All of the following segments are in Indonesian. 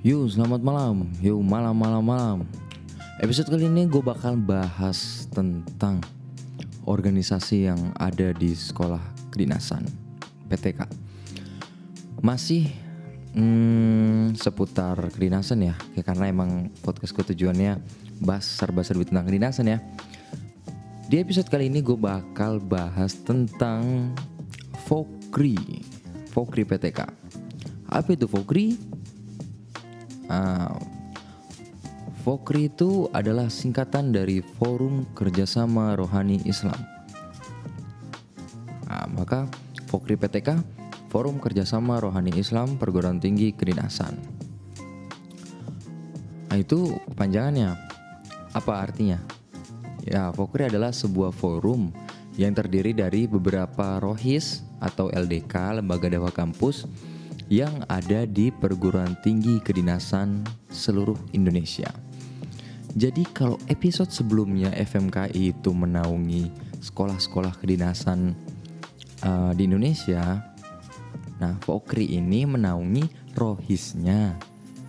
Yuk selamat malam. Yuk malam malam malam. Episode kali ini gue bakal bahas tentang Organisasi yang ada di sekolah kedinasan PTK Masih hmm, seputar kedinasan ya, ya Karena emang podcast gue tujuannya bahas serba-serbi tentang kedinasan ya. Di episode kali ini gue bakal bahas tentang Fokri Fokri PTK Apa itu Fokri? Uh, Fokri itu adalah singkatan dari Forum Kerjasama Rohani Islam. Nah, maka Fokri PTK, Forum Kerjasama Rohani Islam Perguruan Tinggi Kedinasan. Nah, itu panjangannya. Apa artinya? Ya, Fokri adalah sebuah forum yang terdiri dari beberapa rohis atau LDK, lembaga dakwah kampus, yang ada di perguruan tinggi kedinasan seluruh Indonesia. Jadi kalau episode sebelumnya FMKI itu menaungi sekolah-sekolah kedinasan uh, di Indonesia, nah Fokri ini menaungi rohisnya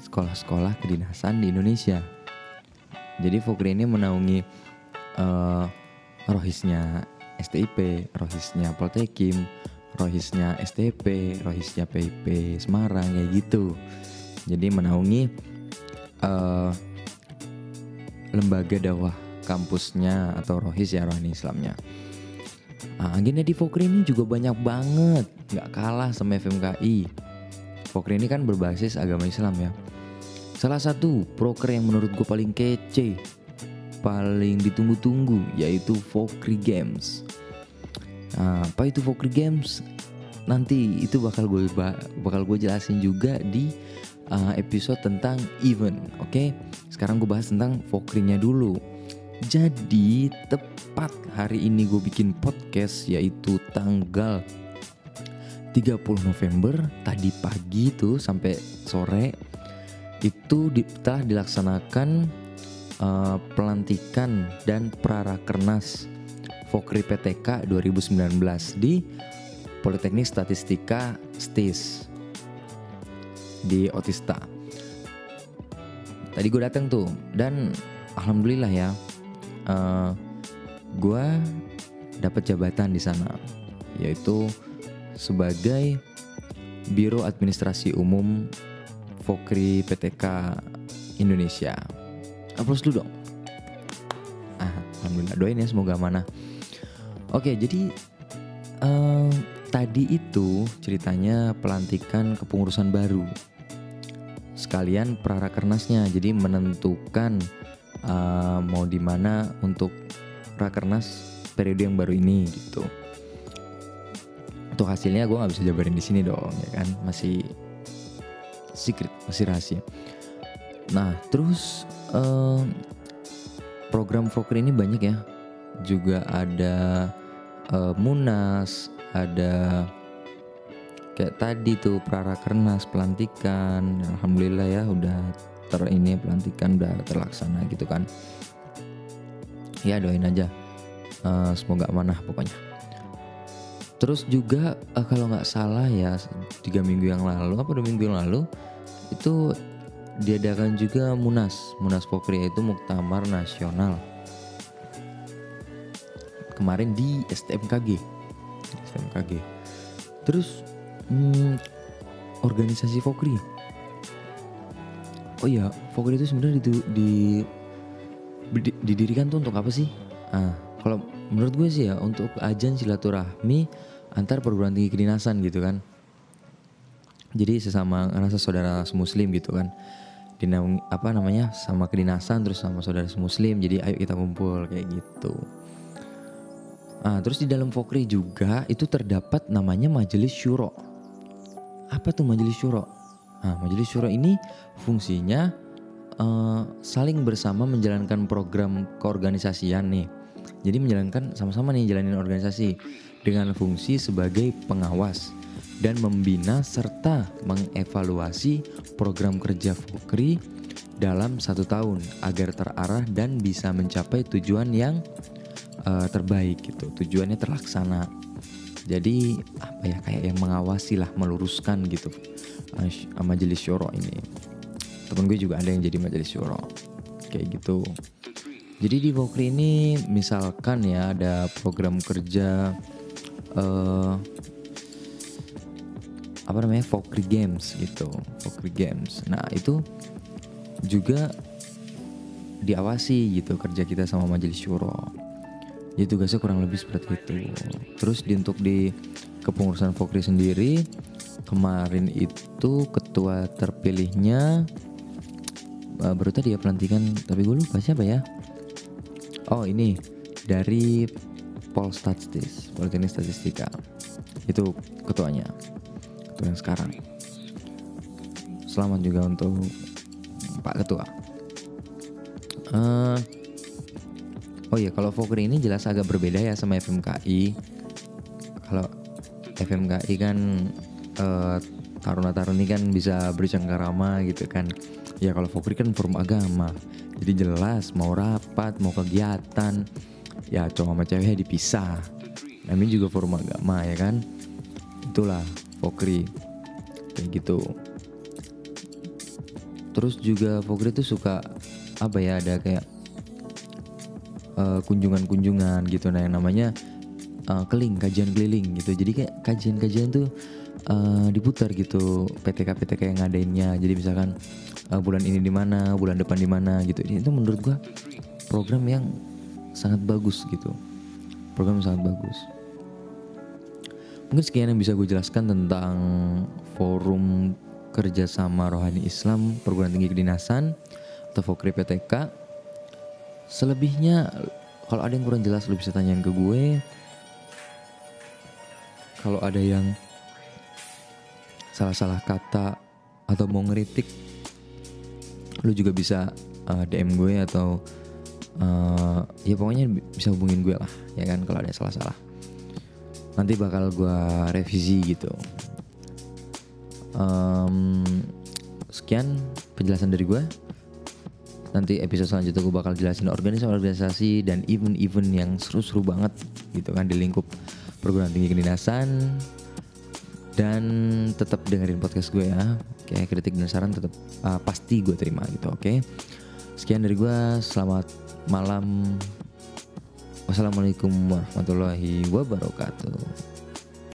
sekolah-sekolah kedinasan di Indonesia. Jadi Fokri ini menaungi uh, rohisnya STIP, rohisnya Poltekim, rohisnya STP, rohisnya PIP Semarang kayak gitu. Jadi menaungi uh, lembaga dakwah kampusnya atau rohis ya rohani Islamnya. Nah, agenda di Fokri ini juga banyak banget, nggak kalah sama FMKI. Fokri ini kan berbasis agama Islam ya. Salah satu proker yang menurut gue paling kece, paling ditunggu-tunggu yaitu Fokri Games. Nah, apa itu Fokri Games? Nanti itu bakal gue bakal gue jelasin juga di uh, episode tentang event. Oke, okay? sekarang gue bahas tentang Fokrinya dulu. Jadi tepat hari ini gue bikin podcast yaitu tanggal 30 November tadi pagi tuh sampai sore itu di, telah dilaksanakan uh, pelantikan dan prarakernas Fokri PTK 2019 di Politeknik Statistika STIS di Otista. Tadi gue datang tuh dan alhamdulillah ya, uh, eh, gue dapat jabatan di sana, yaitu sebagai Biro Administrasi Umum Fokri PTK Indonesia. Aplaus dulu dong. Ah, alhamdulillah doain ya semoga mana. Oke, jadi uh, tadi itu ceritanya pelantikan kepengurusan baru. Sekalian prarakernasnya, jadi menentukan uh, mau di mana untuk rakernas periode yang baru ini gitu. Untuk hasilnya gue nggak bisa jabarin di sini dong, ya kan? Masih secret, masih rahasia. Nah, terus uh, program Fokker ini banyak ya. Juga ada uh, Munas, ada kayak tadi tuh prarakernas pelantikan. Alhamdulillah ya udah ter ini pelantikan udah terlaksana gitu kan. Ya doain aja. Uh, semoga amanah pokoknya. Terus juga uh, kalau nggak salah ya tiga minggu yang lalu apa dua minggu yang lalu itu diadakan juga Munas Munas Pokri itu Muktamar Nasional kemarin di STMKG STMKG terus hmm, organisasi Fokri. Oh iya Fokri itu sebenarnya di, di, di, didirikan tuh untuk apa sih? Ah kalau menurut gue sih ya untuk ajan silaturahmi antar perguruan tinggi kedinasan gitu kan. Jadi sesama rasa saudara muslim gitu kan. Dinaungi apa namanya sama kedinasan terus sama saudara muslim jadi ayo kita kumpul kayak gitu Nah, terus di dalam Fokri juga itu terdapat namanya Majelis Syuro. Apa tuh Majelis Syuro? Nah, Majelis Syuro ini fungsinya uh, saling bersama menjalankan program keorganisasian nih. Jadi menjalankan sama-sama nih jalanin organisasi dengan fungsi sebagai pengawas dan membina serta mengevaluasi program kerja Fokri dalam satu tahun agar terarah dan bisa mencapai tujuan yang uh, terbaik gitu. Tujuannya terlaksana. Jadi apa ya kayak yang mengawasi lah meluruskan gitu uh, majelis syuro ini. Temen gue juga ada yang jadi majelis syuro. Kayak gitu. Jadi di Vokri ini misalkan ya ada program kerja uh, apa namanya Vokri Games gitu Vokri Games. Nah itu juga diawasi gitu kerja kita sama majelis syuro jadi tugasnya kurang lebih seperti itu. Terus di, untuk di kepengurusan Vokri sendiri kemarin itu ketua terpilihnya uh, baru tadi ya pelantikan tapi gue lupa siapa ya. Oh ini dari Polstatistis Politeknik Statistika. Itu ketuanya ketua yang sekarang. Selamat juga untuk Pak Ketua. Uh, oh iya kalau Fokri ini jelas agak berbeda ya sama FMKI kalau FMKI kan uh, taruna-taruni kan bisa bercengkarama gitu kan. Ya kalau Fokri kan forum agama. Jadi jelas mau rapat mau kegiatan. Ya cowok sama ceweknya dipisah. Namanya juga forum agama ya kan. Itulah Fokri. Kayak gitu. Terus juga Fokri tuh suka apa ya ada kayak eh, kunjungan-kunjungan gitu. Nah yang namanya uh, keling kajian keliling gitu. Jadi kayak kajian-kajian tuh uh, diputar gitu. PTK PTK yang ngadainnya. Jadi misalkan uh, bulan ini di mana bulan depan di mana gitu. Itu menurut gua program yang sangat bagus gitu. Program yang sangat bagus. Mungkin sekian yang bisa gue jelaskan tentang forum kerjasama rohani Islam perguruan tinggi kedinasan atau Fokri PTK selebihnya kalau ada yang kurang jelas lu bisa tanyain ke gue. Kalau ada yang salah-salah kata atau mau ngeritik lu juga bisa uh, eh, DM gue atau uh, ya pokoknya bisa hubungin gue lah ya kan kalau ada salah-salah. Nanti bakal gue revisi gitu. Um, sekian penjelasan dari gue nanti episode selanjutnya gue bakal jelasin organisasi-organisasi dan event-event yang seru-seru banget gitu kan di lingkup perguruan tinggi kedinasan. Dan tetap dengerin podcast gue ya. Kayak kritik dan saran tetap uh, pasti gue terima gitu oke? Okay? sekian dari gue selamat malam. Wassalamualaikum warahmatullahi wabarakatuh